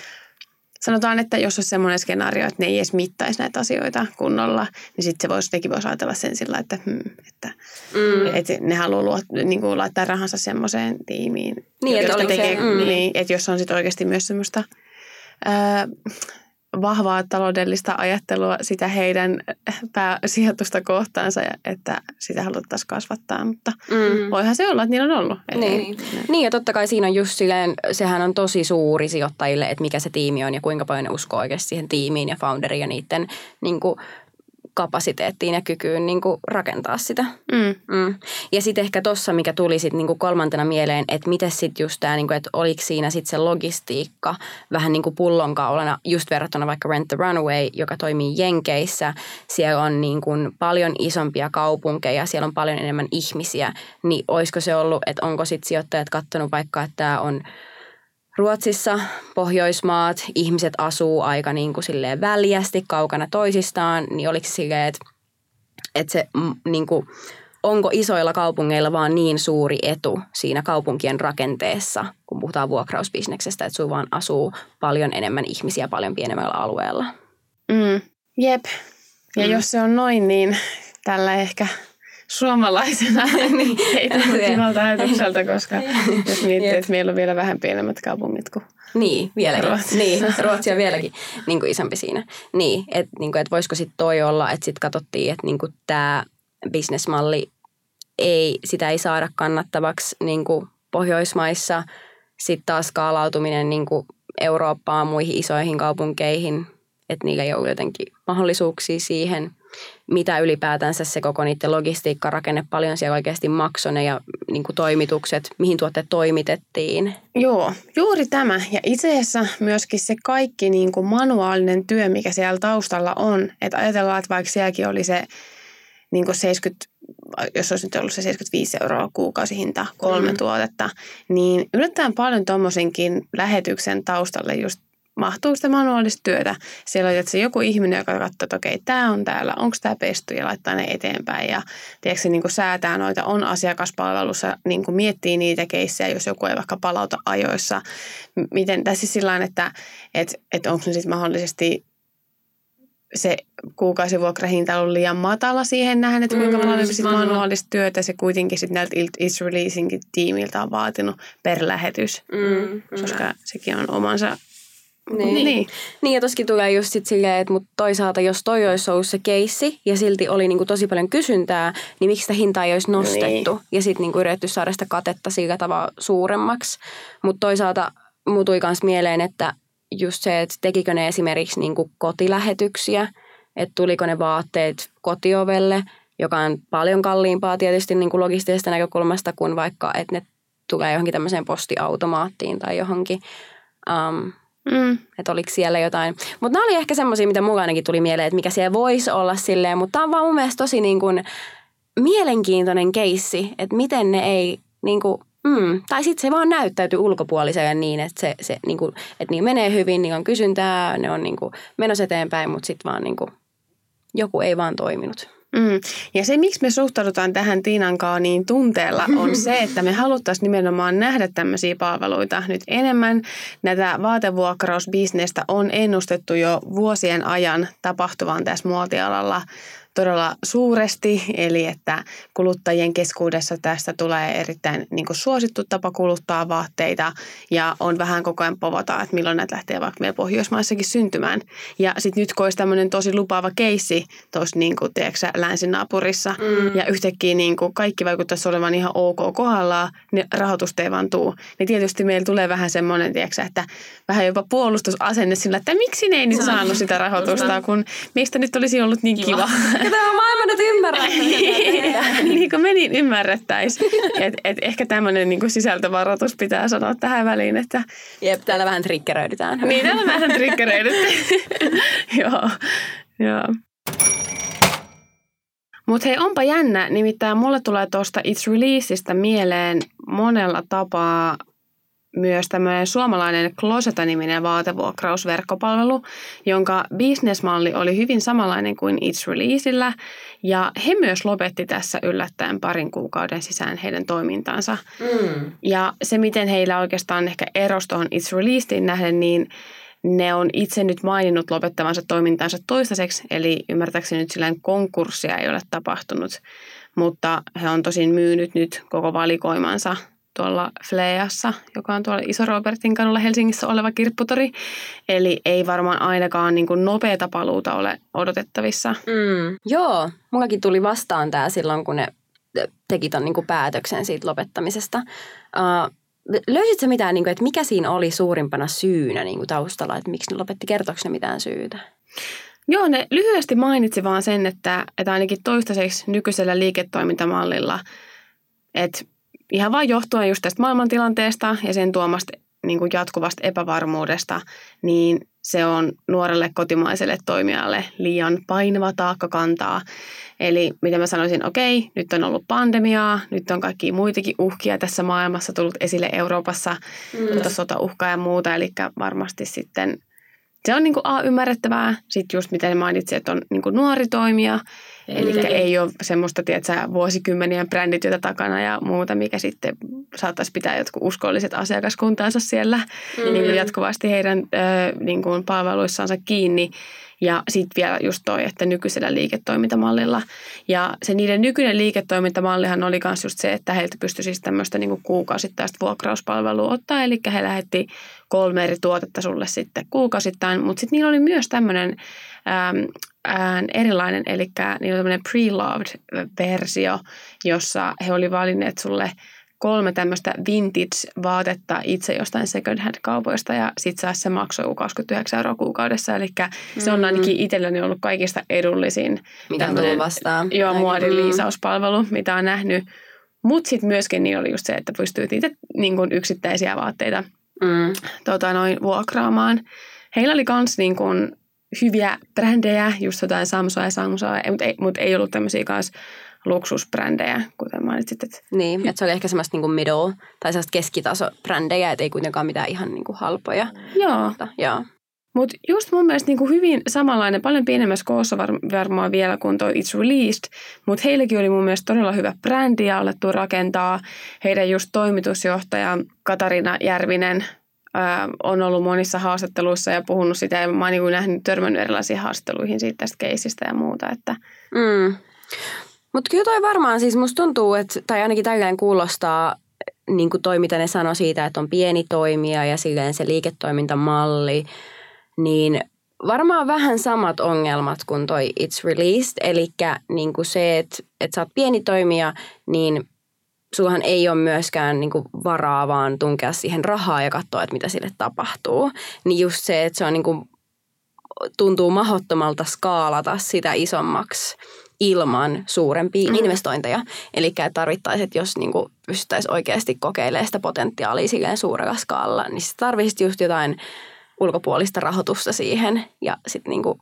Sanotaan, että jos olisi semmoinen skenaario, että ne ei edes mittaisi näitä asioita kunnolla, niin sitten se voisi, nekin voisi ajatella sen sillä, että, hmm, että, mm. että ne haluaa luot, niin kuin laittaa rahansa semmoiseen tiimiin. Niin, että, tekee, se, mm. niin, että jos on sitten oikeasti myös semmoista ää, vahvaa taloudellista ajattelua sitä heidän pääsijoitusta kohtaansa, että sitä haluttaisiin kasvattaa, mutta mm. voihan se olla, että niillä on ollut. Eli, niin. niin, ja totta kai siinä on just silleen, sehän on tosi suuri sijoittajille, että mikä se tiimi on ja kuinka paljon ne uskoo oikeasti siihen tiimiin ja founderiin ja niiden niin kuin, kapasiteettiin ja kykyyn niin kuin rakentaa sitä. Mm. Mm. Ja sitten ehkä tuossa, mikä tuli sitten niin kolmantena mieleen, että miten sitten just tämä, niin kuin, että oliko siinä sitten se logistiikka vähän niin kuin pullonkaulana, just verrattuna vaikka Rent the Runaway, joka toimii Jenkeissä. Siellä on niin kuin paljon isompia kaupunkeja, siellä on paljon enemmän ihmisiä. Niin olisiko se ollut, että onko sitten sijoittajat katsonut vaikka, että tämä on – Ruotsissa, Pohjoismaat, ihmiset asuu aika niin kuin silleen väljästi kaukana toisistaan, niin oliko silleen, että, että se mm, niin kuin, onko isoilla kaupungeilla vaan niin suuri etu siinä kaupunkien rakenteessa, kun puhutaan vuokrausbisneksestä, että sun vaan asuu paljon enemmän ihmisiä paljon pienemmällä alueella. Mm, jep. Ja mm. jos se on noin, niin tällä ehkä – suomalaisena niin. ei tunnu ajatukselta, koska jos miettii, että meillä on vielä vähän pienemmät kaupungit kuin niin, vieläkin. Ruotsi. Niin, Ruotsi on vieläkin niin kuin isompi siinä. Niin, että niin kuin, että voisiko sitten toi olla, että sitten katsottiin, että niin tämä bisnesmalli ei, sitä ei saada kannattavaksi niin kuin Pohjoismaissa. Sitten taas skaalautuminen niin kuin Eurooppaan, muihin isoihin kaupunkeihin, että niillä ei ole jotenkin mahdollisuuksia siihen – mitä ylipäätänsä se koko niiden logistiikkarakenne paljon siellä oikeasti maksoi ja niin kuin toimitukset, mihin tuotteet toimitettiin. Joo, juuri tämä. Ja itse asiassa myöskin se kaikki niin kuin manuaalinen työ, mikä siellä taustalla on. Että ajatellaan, että vaikka sielläkin oli se niin kuin 70, jos olisi nyt ollut se 75 euroa kuukausihinta, kolme mm. tuotetta, niin yllättäen paljon tuommoisenkin lähetyksen taustalle just mahtuu sitä manuaalista työtä. Siellä on se joku ihminen, joka katsoo, että okei, tämä on täällä, onko tämä pesty ja laittaa ne eteenpäin. Ja tiedätkö, niin kuin säätää noita, on asiakaspalvelussa, niin kuin miettii niitä keissejä, jos joku ei vaikka palauta ajoissa. Miten, tai siis sillä että, että, että onko ne sitten mahdollisesti se kuukausivuokrahinta on liian matala siihen nähden, että kuinka Mm, paljon sit manuaalista. työtä se kuitenkin sitten näiltä It's Releasingin tiimiltä on vaatinut per lähetys, Mm, koska sekin on omansa. Niin. niin. Niin ja toskin tulee just sit silleen, että mut toisaalta jos toi olisi ollut se keissi ja silti oli niinku tosi paljon kysyntää, niin miksi sitä hintaa ei olisi nostettu Niin. ja sitten niinku yritetty saada sitä katetta sillä tavalla suuremmaksi. Mutta toisaalta muu tuli myös mieleen, että just se, että tekikö ne esimerkiksi niinku kotilähetyksiä, että tuliko ne vaatteet kotiovelle, joka on paljon kalliimpaa tietysti niinku logistisesta näkökulmasta kuin vaikka, että ne tulee johonkin tämmöiseen postiautomaattiin tai johonkin. Um, Mm. että oliko siellä jotain. Mutta nämä oli ehkä semmoisia, mitä mulla ainakin tuli mieleen, että mikä siellä voisi olla silleen, mutta tämä on vaan mun mielestä tosi niin kuin mielenkiintoinen keissi, että miten ne ei niin kuin, mm, tai sitten se vaan näyttäytyy ulkopuoliselle niin, että, se, se, niin kuin, että niin menee hyvin, niin on kysyntää, ne on niin kuin menossa eteenpäin, mutta sitten vaan niin kuin, joku ei vaan toiminut. Mm. Ja se, miksi me suhtaudutaan tähän Tiinan kanssa niin tunteella, on se, että me haluttaisiin nimenomaan nähdä tämmöisiä palveluita nyt enemmän. Näitä vaatevuokrausbisnestä on ennustettu jo vuosien ajan tapahtuvan tässä muotialalla todella suuresti, eli että kuluttajien keskuudessa tästä tulee erittäin niin kuin suosittu tapa kuluttaa vaatteita ja on vähän koko ajan povata, että milloin näitä lähtee vaikka meillä Pohjoismaissakin syntymään. Ja sitten nyt kun olisi tämmöinen tosi lupaava keissi tuossa niin kuin, tiedätkö, länsinaapurissa mm. ja yhtäkkiä niin kuin kaikki vaikuttaisi olevan ihan ok kohdallaan, niin rahoitusta ei vaan tuu. Niin tietysti meillä tulee vähän semmoinen, tiedätkö, että vähän jopa puolustusasenne sillä, että miksi ne ei nyt saanut sitä rahoitusta, kun meistä nyt olisi ollut niin kiva. Tämä maailma nyt ymmärrä. niin kuin me niin ymmärrettäisiin. Et, et ehkä tämmöinen niin sisältövaroitus pitää sanoa tähän väliin, että Jep, täällä vähän triggeröidytään. niin täällä vähän triggeröidytty. joo, joo. Mutta hei, onpa jännä. Nimittäin mulle tulee tuosta It's Releaseista mieleen monella tapaa myös tämmöinen suomalainen Closeta-niminen vaatevuokrausverkkopalvelu, jonka bisnesmalli oli hyvin samanlainen kuin It's Releaseillä. Ja he myös lopetti tässä yllättäen parin kuukauden sisään heidän toimintansa. Mm. Ja se, miten heillä oikeastaan ehkä erosi tuohon It's Releasediin nähden, niin ne on itse nyt maininnut lopettavansa toimintansa toistaiseksi, eli ymmärtääkseni nyt sillä konkurssia ei ole tapahtunut, mutta he on tosin myynyt nyt koko valikoimansa tuolla Fleassa, joka on tuolla Iso Robertin kadulla Helsingissä oleva kirpputori. Eli ei varmaan ainakaan niin kuin nopeata paluuta ole odotettavissa. Mm. Joo, mullakin tuli vastaan tämä silloin, kun ne teki ton niinku päätöksen siitä lopettamisesta. Uh, löysitkö mitään, niinku, että mikä siinä oli suurimpana syynä niinku taustalla, että miksi ne lopetti, kertoiko ne mitään syytä? Joo, ne lyhyesti mainitsi vaan sen, että, että ainakin toistaiseksi nykyisellä liiketoimintamallilla, että ihan vain johtuen just tästä maailmantilanteesta ja sen tuomasta niin kuin jatkuvasta epävarmuudesta, niin se on nuorelle kotimaiselle toimijalle liian painava taakka kantaa. Eli mitä mä sanoisin, okei, nyt on ollut pandemiaa, nyt on kaikki muitakin uhkia tässä maailmassa tullut esille Euroopassa, mm. tuota sotauhkaa ja muuta, eli varmasti sitten se on niin kuin A, ymmärrettävää. Sitten just miten mainitsin, että on niin kuin nuori toimija. Eli Mm. ei ole semmoista, tiedätkö, vuosikymmenien brändityötä takana ja muuta, mikä sitten saattaisi pitää jotkut uskolliset asiakaskuntansa siellä mm. niin kuin jatkuvasti heidän ö, niin kuin palveluissansa kiinni. Ja sitten vielä just toi, että nykyisellä liiketoimintamallilla. Ja se niiden nykyinen liiketoimintamallihan oli myös just se, että heiltä pystyi siis tämmöistä niin kuukausittaista vuokrauspalvelua ottaa. Eli he lähetti kolme eri tuotetta sulle sitten kuukausittain. Mutta sitten niillä oli myös tämmöinen äm, äm, erilainen, eli niillä oli tämmöinen pre-loved-versio, jossa he oli valinneet sulle kolme tämmöistä vintage-vaatetta itse jostain second hand kaupoista ja sit saa se maksoi 29 euroa kuukaudessa. Eli se on ainakin itselläni ollut kaikista edullisin. Mitä on tullut vastaan? Joo, muodin Mm. liisauspalvelu, mitä on nähnyt. Mutta sitten myöskin niin oli just se, että pystyy itse niin kuin yksittäisiä vaatteita Mm. tota, noin vuokraamaan. Heillä oli myös niin kuin hyviä brändejä, just jotain Samsoa ja Samsoa, mutta ei, mut ei ollut tämmöisiä kanssa luksusbrändejä, kuten mainitsit. Että Niin, että se oli ehkä semmoista niinku middle tai sellaista keskitaso-brändejä, että ei kuitenkaan mitään ihan niinku halpoja. joo, Mutta, joo. Mutta just mun mielestä niinku hyvin samanlainen, paljon pienemmässä koossa var, varmaan vielä kuin toi It's Released, mutta heilläkin oli mun mielestä todella hyvä brändi ja alettu rakentaa. Heidän just toimitusjohtaja Katarina Järvinen ää, on ollut monissa haastatteluissa ja puhunut sitä ja mä oon niin nähnyt, törmännyt erilaisiin haastatteluihin siitä tästä keisistä ja muuta. Että. Mm. Mutta kyllä toi varmaan, siis musta tuntuu, että, tai ainakin tälleen kuulostaa niin kuin toi, mitä ne sanoi siitä, että on pieni toimija ja silleen se liiketoimintamalli, niin varmaan vähän samat ongelmat kuin toi It's Released, eli niin kuin se, että, että sä oot pieni toimija, niin sullahan ei ole myöskään niin kuin varaa vaan tunkea siihen rahaa ja katsoa, että mitä sille tapahtuu. Niin just se, että se on niin kuin, tuntuu mahottomalta skaalata sitä isommaksi ilman suurempia mm. investointeja. Eli tarvittaisiin, että jos niin kuin pystyttäisiin oikeasti kokeilemaan sitä potentiaalia silleen suurella skaalalla, niin se tarvitsisi just jotain ulkopuolista rahoitusta siihen ja sitten niin kuin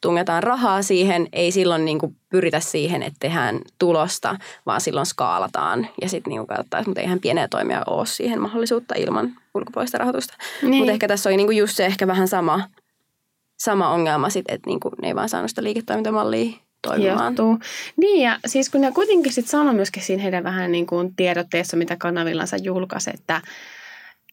tungetaan rahaa siihen, ei silloin niin kuin pyritä siihen, että tehdään tulosta, vaan silloin skaalataan ja sitten niin katsotaan, mutta eihän pieniä toimia ole siihen mahdollisuutta ilman ulkopuolista rahoitusta. Niin. Mutta ehkä tässä oli niin kuin just se ehkä vähän sama, sama ongelma sitten, että niin kuin ne ei vaan saanut sitä liiketoimintamallia toimimaan. Johtuu. Niin ja siis kun ne kuitenkin sitten sanoi myöskin siinä heidän vähän niin kuin tiedotteessa, mitä kanavillansa julkaisi, että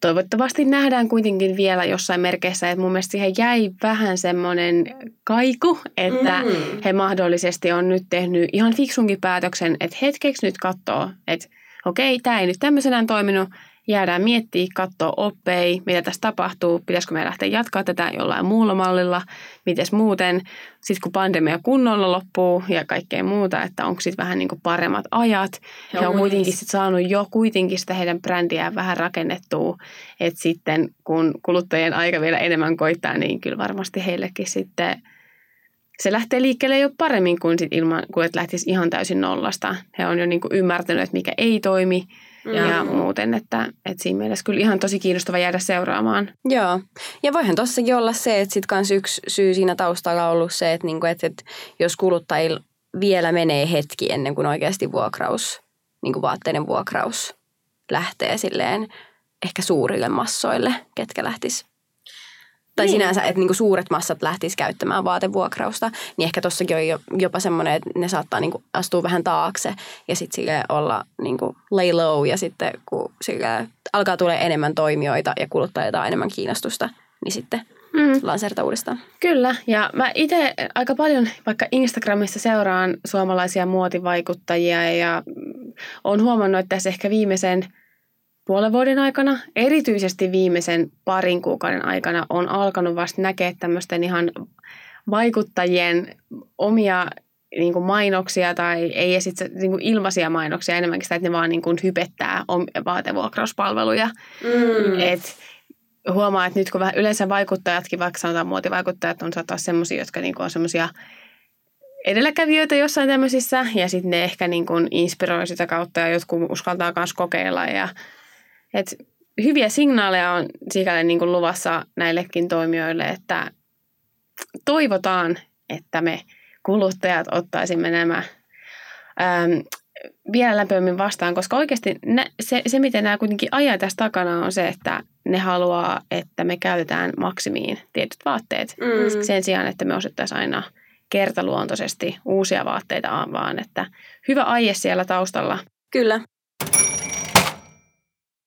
toivottavasti nähdään kuitenkin vielä jossain merkeissä, että mun mielestä siihen jäi vähän semmoinen kaiku, että mm. he mahdollisesti on nyt tehnyt ihan fiksunkin päätöksen, että hetkeksi nyt katsoo, että okei, tämä ei nyt tämmöisenään toiminut, jäädään miettiä, katsoa oppei, mitä tässä tapahtuu, pitäisikö me lähteä jatkaa tätä jollain muulla mallilla, miten muuten, sitten kun pandemia kunnolla loppuu ja kaikkea muuta, että onko sitten vähän niin kuin paremmat ajat. Joo, He on kuitenkin sit saanut jo kuitenkin sitä heidän brändiään vähän rakennettua, että sitten kun kuluttajien aika vielä enemmän koittaa, niin kyllä varmasti heillekin sitten se lähtee liikkeelle jo paremmin kuin sit ilman, kuin että lähtisi ihan täysin nollasta. He on jo niin kuin ymmärtänyt, että mikä ei toimi, mm. ja muuten, että, että siinä mielessä kyllä ihan tosi kiinnostava jäädä seuraamaan. Joo, ja voihan tossakin olla se, että sitten kans yksi syy siinä taustalla on ollut se, että, niinku, että, että jos kuluttajilla vielä menee hetki ennen kuin oikeasti vuokraus, niin kuin vaatteiden vuokraus lähtee silleen ehkä suurille massoille, ketkä lähtis tai niin. sinänsä, että niinku suuret massat lähtis käyttämään vaatevuokrausta, niin ehkä tossakin on jopa semmoinen, että ne saattaa niinku astua vähän taakse ja sitten sille olla niinku lay low ja sitten kun sille alkaa tulla enemmän toimijoita ja kuluttajilta on enemmän kiinnostusta, niin sitten mm. lanserta uudestaan. Kyllä, ja mä itse aika paljon vaikka Instagramissa seuraan suomalaisia muotivaikuttajia ja on huomannut, että tässä ehkä viimeisen – puolen vuoden aikana, erityisesti viimeisen parin kuukauden aikana on alkanut vasta näkeä tämmöisten ihan vaikuttajien omia niin kuin mainoksia tai ei esit niin kuin ilmaisia mainoksia enemmänkin sitä, että ne vaan niin kuin hypettää vaatevuokrauspalveluja. Mm. Et huomaa, että nyt kun vähän yleensä vaikuttajatkin, vaikka sanotaan muotivaikuttajat, on saattaa semmoisia, jotka niin kuin on semmoisia edelläkävijöitä jossain tämmöisissä ja sitten ne ehkä niin kuin inspiroi sitä kautta ja jotkut uskaltaa myös kokeilla ja et hyviä signaaleja on sikäli niin kuin luvassa näillekin toimijoille, että toivotaan, että me kuluttajat ottaisimme nämä äm, vielä lämpömmin vastaan, koska oikeasti ne, se, se, miten nämä kuitenkin ajaa tässä takana on se, että ne haluaa, että me käytetään maksimiin tietyt vaatteet mm. sen sijaan, että me osettaisiin aina kertaluontoisesti uusia vaatteita, vaan että hyvä aie siellä taustalla. Kyllä.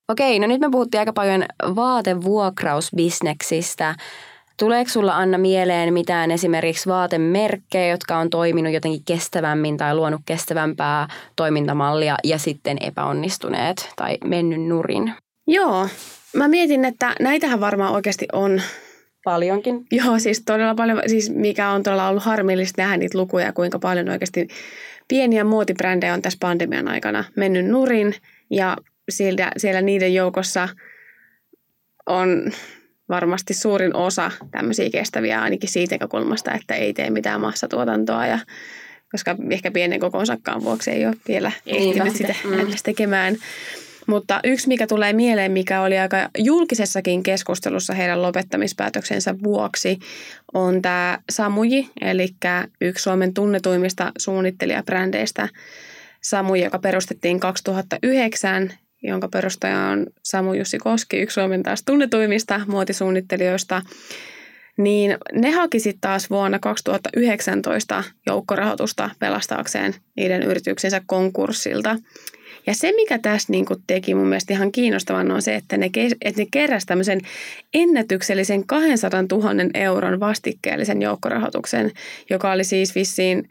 Okei, no nyt me puhuttiin aika paljon vaatevuokrausbisneksistä. Tuleeko sulla Anna mieleen mitään esimerkiksi vaatemerkkejä, jotka on toiminut jotenkin kestävämmin tai luonut kestävämpää toimintamallia ja sitten epäonnistuneet tai mennyt nurin? Joo, mä mietin, että näitähän varmaan oikeasti on Paljonkin. Joo, siis todella paljon, siis mikä on todella ollut harmillista nähdä niitä lukuja, kuinka paljon oikeasti pieniä muotibrändejä on tässä pandemian aikana mennyt nurin ja siellä, siellä niiden joukossa on varmasti suurin osa tämmöisiä kestäviä ainakin siitä kulmasta, että ei tee mitään massatuotantoa ja koska ehkä pienen kokonsakaan vuoksi ei ole vielä ehtinyt sitä mm. tekemään. Mutta yksi, mikä tulee mieleen, mikä oli aika julkisessakin keskustelussa heidän lopettamispäätöksensä vuoksi, on tämä Samuji, eli yksi Suomen tunnetuimmista suunnittelijabrändeistä. Samuji, joka perustettiin 2009 jonka perustaja on Samu Jussi Koski, yksi Suomen taas tunnetuimmista muotisuunnittelijoista, niin ne haki sitten taas vuonna 2019 joukkorahoitusta pelastaakseen niiden yrityksensä konkurssilta. Ja se, mikä tässä niin teki mun mielestä ihan kiinnostavan, on se, että ne, että ne keräsivät tämmöisen ennätyksellisen 200 000 euron vastikkeellisen joukkorahoituksen, joka oli siis vissiin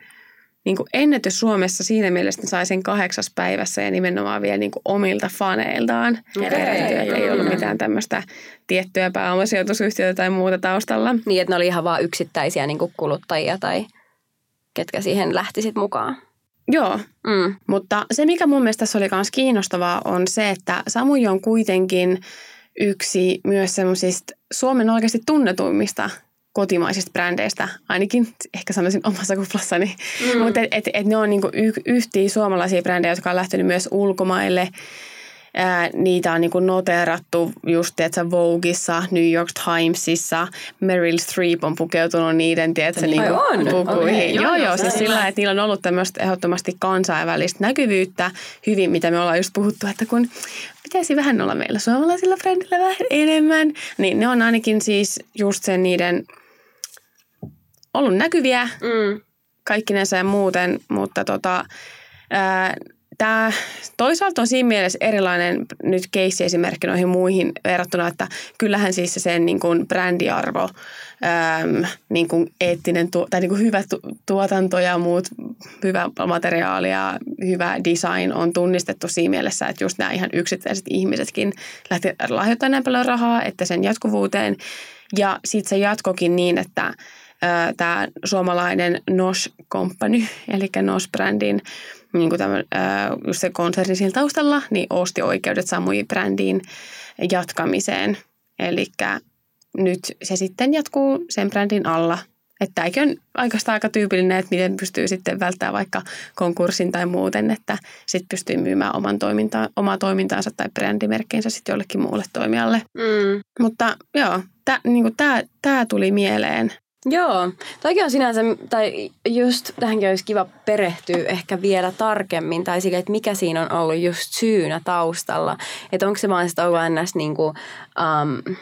niin kuin ennätys Suomessa siinä mielessä, että sai sen kahdeksas päivässä ja nimenomaan vielä niin kuin omilta faneiltaan okay. että ei ollut mitään tämmöistä tiettyä pääomasijoitusyhtiötä tai muuta taustalla. Niin, että ne oli ihan vain yksittäisiä niin kuin kuluttajia tai ketkä siihen lähti sitten mukaan. Joo, mm. mutta se mikä mun mielestä tässä oli myös kiinnostavaa on se, että Samuj on kuitenkin yksi myös semmoisista Suomen oikeasti tunnetuimmista kotimaisista brändeistä, ainakin ehkä sanoisin omassa kuplassani. Mm. Mutta et, et, et ne on niinku y- yhtiä suomalaisia brändejä, jotka on lähtenyt myös ulkomaille. Ää, niitä on niinku noterattu just tiedätkö, Vogueissa, New York Timesissa. Meryl Streep on pukeutunut niiden tiedätkö, niinku on. pukuihin. Okay. Joo, joo, joo siis sillä että niillä on ollut tämmöistä ehdottomasti kansainvälistä näkyvyyttä hyvin, mitä me ollaan just puhuttu, että kun pitäisi vähän olla meillä suomalaisilla brändillä vähän enemmän, niin ne on ainakin siis just sen niiden – ollut näkyviä mm. kaikkinensa ja muuten, mutta tota, Tämä toisaalta on siinä mielessä erilainen nyt keissi-esimerkki noihin muihin verrattuna, että kyllähän siis se sen niin kuin brändiarvo, äm, niin kuin eettinen tu- tai niin kuin hyvä tu- tuotanto ja muut, hyvä materiaali ja hyvä design on tunnistettu siinä mielessä, että just nämä ihan yksittäiset ihmisetkin lähti lahjoittamaan näin paljon rahaa, että sen jatkuvuuteen. Ja sitten se jatkokin niin, että tämä suomalainen NOS Company, eli NOS-brändin, niin kuin tämän, just se konserni siinä taustalla, niin osti oikeudet Samui brändiin jatkamiseen. Eli nyt se sitten jatkuu sen brändin alla. Että tämäkin on oikeastaan aika tyypillinen, että miten pystyy sitten välttämään vaikka konkurssin tai muuten, että sitten pystyy myymään oman toiminta, omaa toimintaansa tai brändimerkkinsä sitten jollekin muulle toimijalle. Mm. Mutta joo, tämä niin tää tuli mieleen Joo, toikin on sinänsä, tai just tähänkin olisi kiva perehtyä ehkä vielä tarkemmin, tai sille, että mikä siinä on ollut just syynä taustalla. Että onko se vaan sitä ollut ns. Niin kuin, um,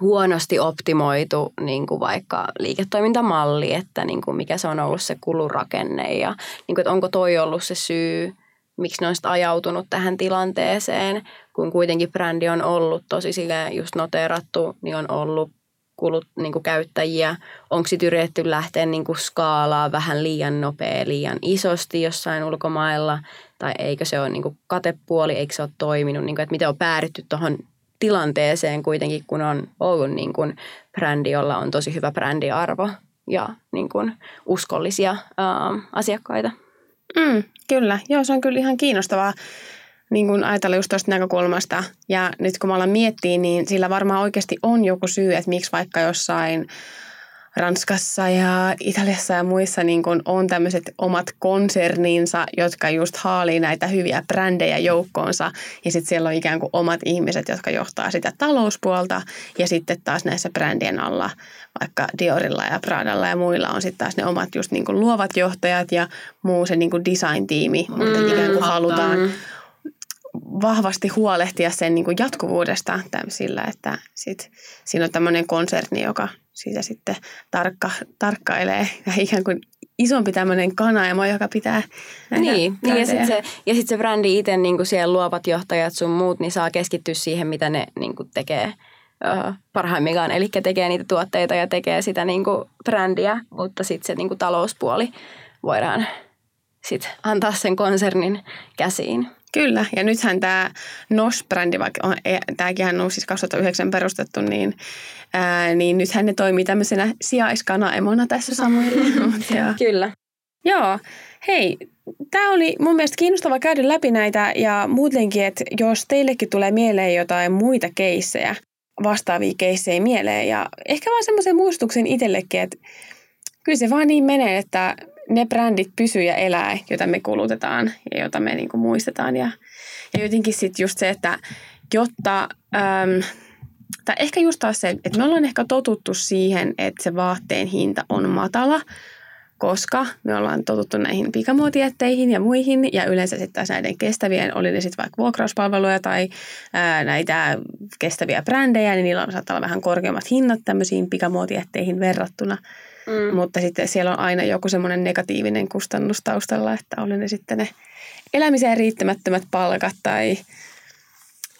huonosti optimoitu niin kuin vaikka liiketoimintamalli, että niin kuin mikä se on ollut se kulurakenne ja niin kuin, että onko toi ollut se syy, miksi ne on ajautunut tähän tilanteeseen, kun kuitenkin brändi on ollut tosi just noteerattu, niin on ollut kulut, niin kuin käyttäjiä? Onko sitten yritetty lähteä niin kuin skaalaa vähän liian nopea, liian isosti jossain ulkomailla? Tai eikö se ole niin kuin katepuoli, eikö se ole toiminut? Niin kuin, että miten on päädytty tuohon tilanteeseen kuitenkin, kun on ollut niin kuin brändi, jolla on tosi hyvä brändiarvo ja niin kuin uskollisia ää, asiakkaita. Mm, kyllä, joo se on kyllä ihan kiinnostavaa niin kuin ajatella just tuosta näkökulmasta. Ja nyt kun me ollaan miettii, niin sillä varmaan oikeasti on joku syy, että miksi vaikka jossain Ranskassa ja Italiassa ja muissa niin kun on tämmöiset omat konserninsa, jotka just haalii näitä hyviä brändejä joukkoonsa. Ja sitten siellä on ikään kuin omat ihmiset, jotka johtaa sitä talouspuolta. Ja sitten taas näissä brändien alla, vaikka Diorilla ja Pradalla ja muilla on sitten taas ne omat just niin kuin luovat johtajat ja muu se niin kuin design-tiimi. Mutta mm, ikään kuin halutaan, vahvasti huolehtia sen niin kuin jatkuvuudesta sillä, että sit, siinä on tämmöinen konserni, joka siitä sitten tarkka, tarkkailee ja ikään kuin isompi tämmöinen kanaema, joka pitää Niin, niin ja sitten se, ja sit se brändi itse, niin kuin siellä luovat johtajat sun muut, niin saa keskittyä siihen, mitä ne niin kuin tekee uh, parhaimmillaan. Eli tekee niitä tuotteita ja tekee sitä niin kuin brändiä, mutta sitten se niin kuin talouspuoli voidaan sit antaa sen konsernin käsiin. Kyllä, ja nythän tämä NOS-brändi, vaikka on, e, tämäkin on siis 2009 perustettu, niin, ää, niin nythän ne toimii tämmöisenä sijaiskanaemona tässä Samuelilla. Kyllä. Joo, hei, tämä oli mun mielestä kiinnostava käydä läpi näitä ja muutenkin, että jos teillekin tulee mieleen jotain muita keissejä, vastaavia keissejä mieleen ja ehkä vaan semmoisen muistuksen itsellekin, että kyllä se vaan niin menee, että ne brändit pysyy ja elää, joita me kulutetaan ja joita me niin kuin muistetaan. Ja, ja jotenkin sitten just se, että jotta, äm, tai ehkä just taas se, että me ollaan ehkä totuttu siihen, että se vaatteen hinta on matala, koska me ollaan totuttu näihin pikamuotietteihin ja muihin, ja yleensä sitten taas näiden kestävien, oli ne sitten vaikka vuokrauspalveluja tai ää, näitä kestäviä brändejä, niin niillä on saattaa olla vähän korkeammat hinnat tämmöisiin pikamuotietteihin verrattuna – Mm. Mutta sitten siellä on aina joku semmoinen negatiivinen kustannus taustalla, että oli ne sitten ne elämiseen riittämättömät palkat tai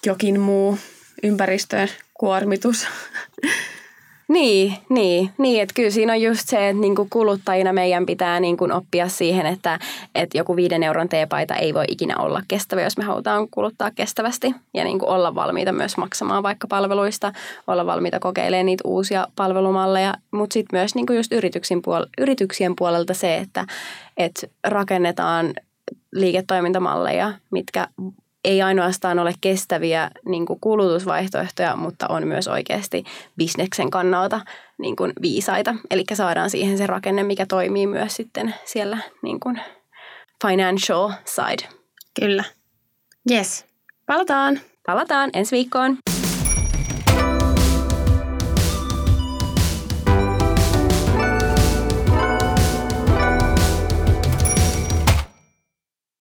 jokin muu ympäristön kuormitus. Niin, niin, niin, että kyllä siinä on just se, että niinku kuluttajina meidän pitää niinku oppia siihen, että, että joku viiden euron teepaita ei voi ikinä olla kestävä, jos me halutaan kuluttaa kestävästi. Ja niinku olla valmiita myös maksamaan vaikka palveluista, olla valmiita kokeilemaan niitä uusia palvelumalleja, mutta sitten myös niinku just puol- yrityksien puolelta se, että et rakennetaan liiketoimintamalleja, mitkä ei ainoastaan ole kestäviä niin kuin kulutusvaihtoehtoja, mutta on myös oikeasti bisneksen kannalta niin kuin viisaita. Eli saadaan siihen se rakenne, mikä toimii myös sitten siellä niin kuin financial side. Kyllä. Yes. Palataan. Palataan ensi viikkoon.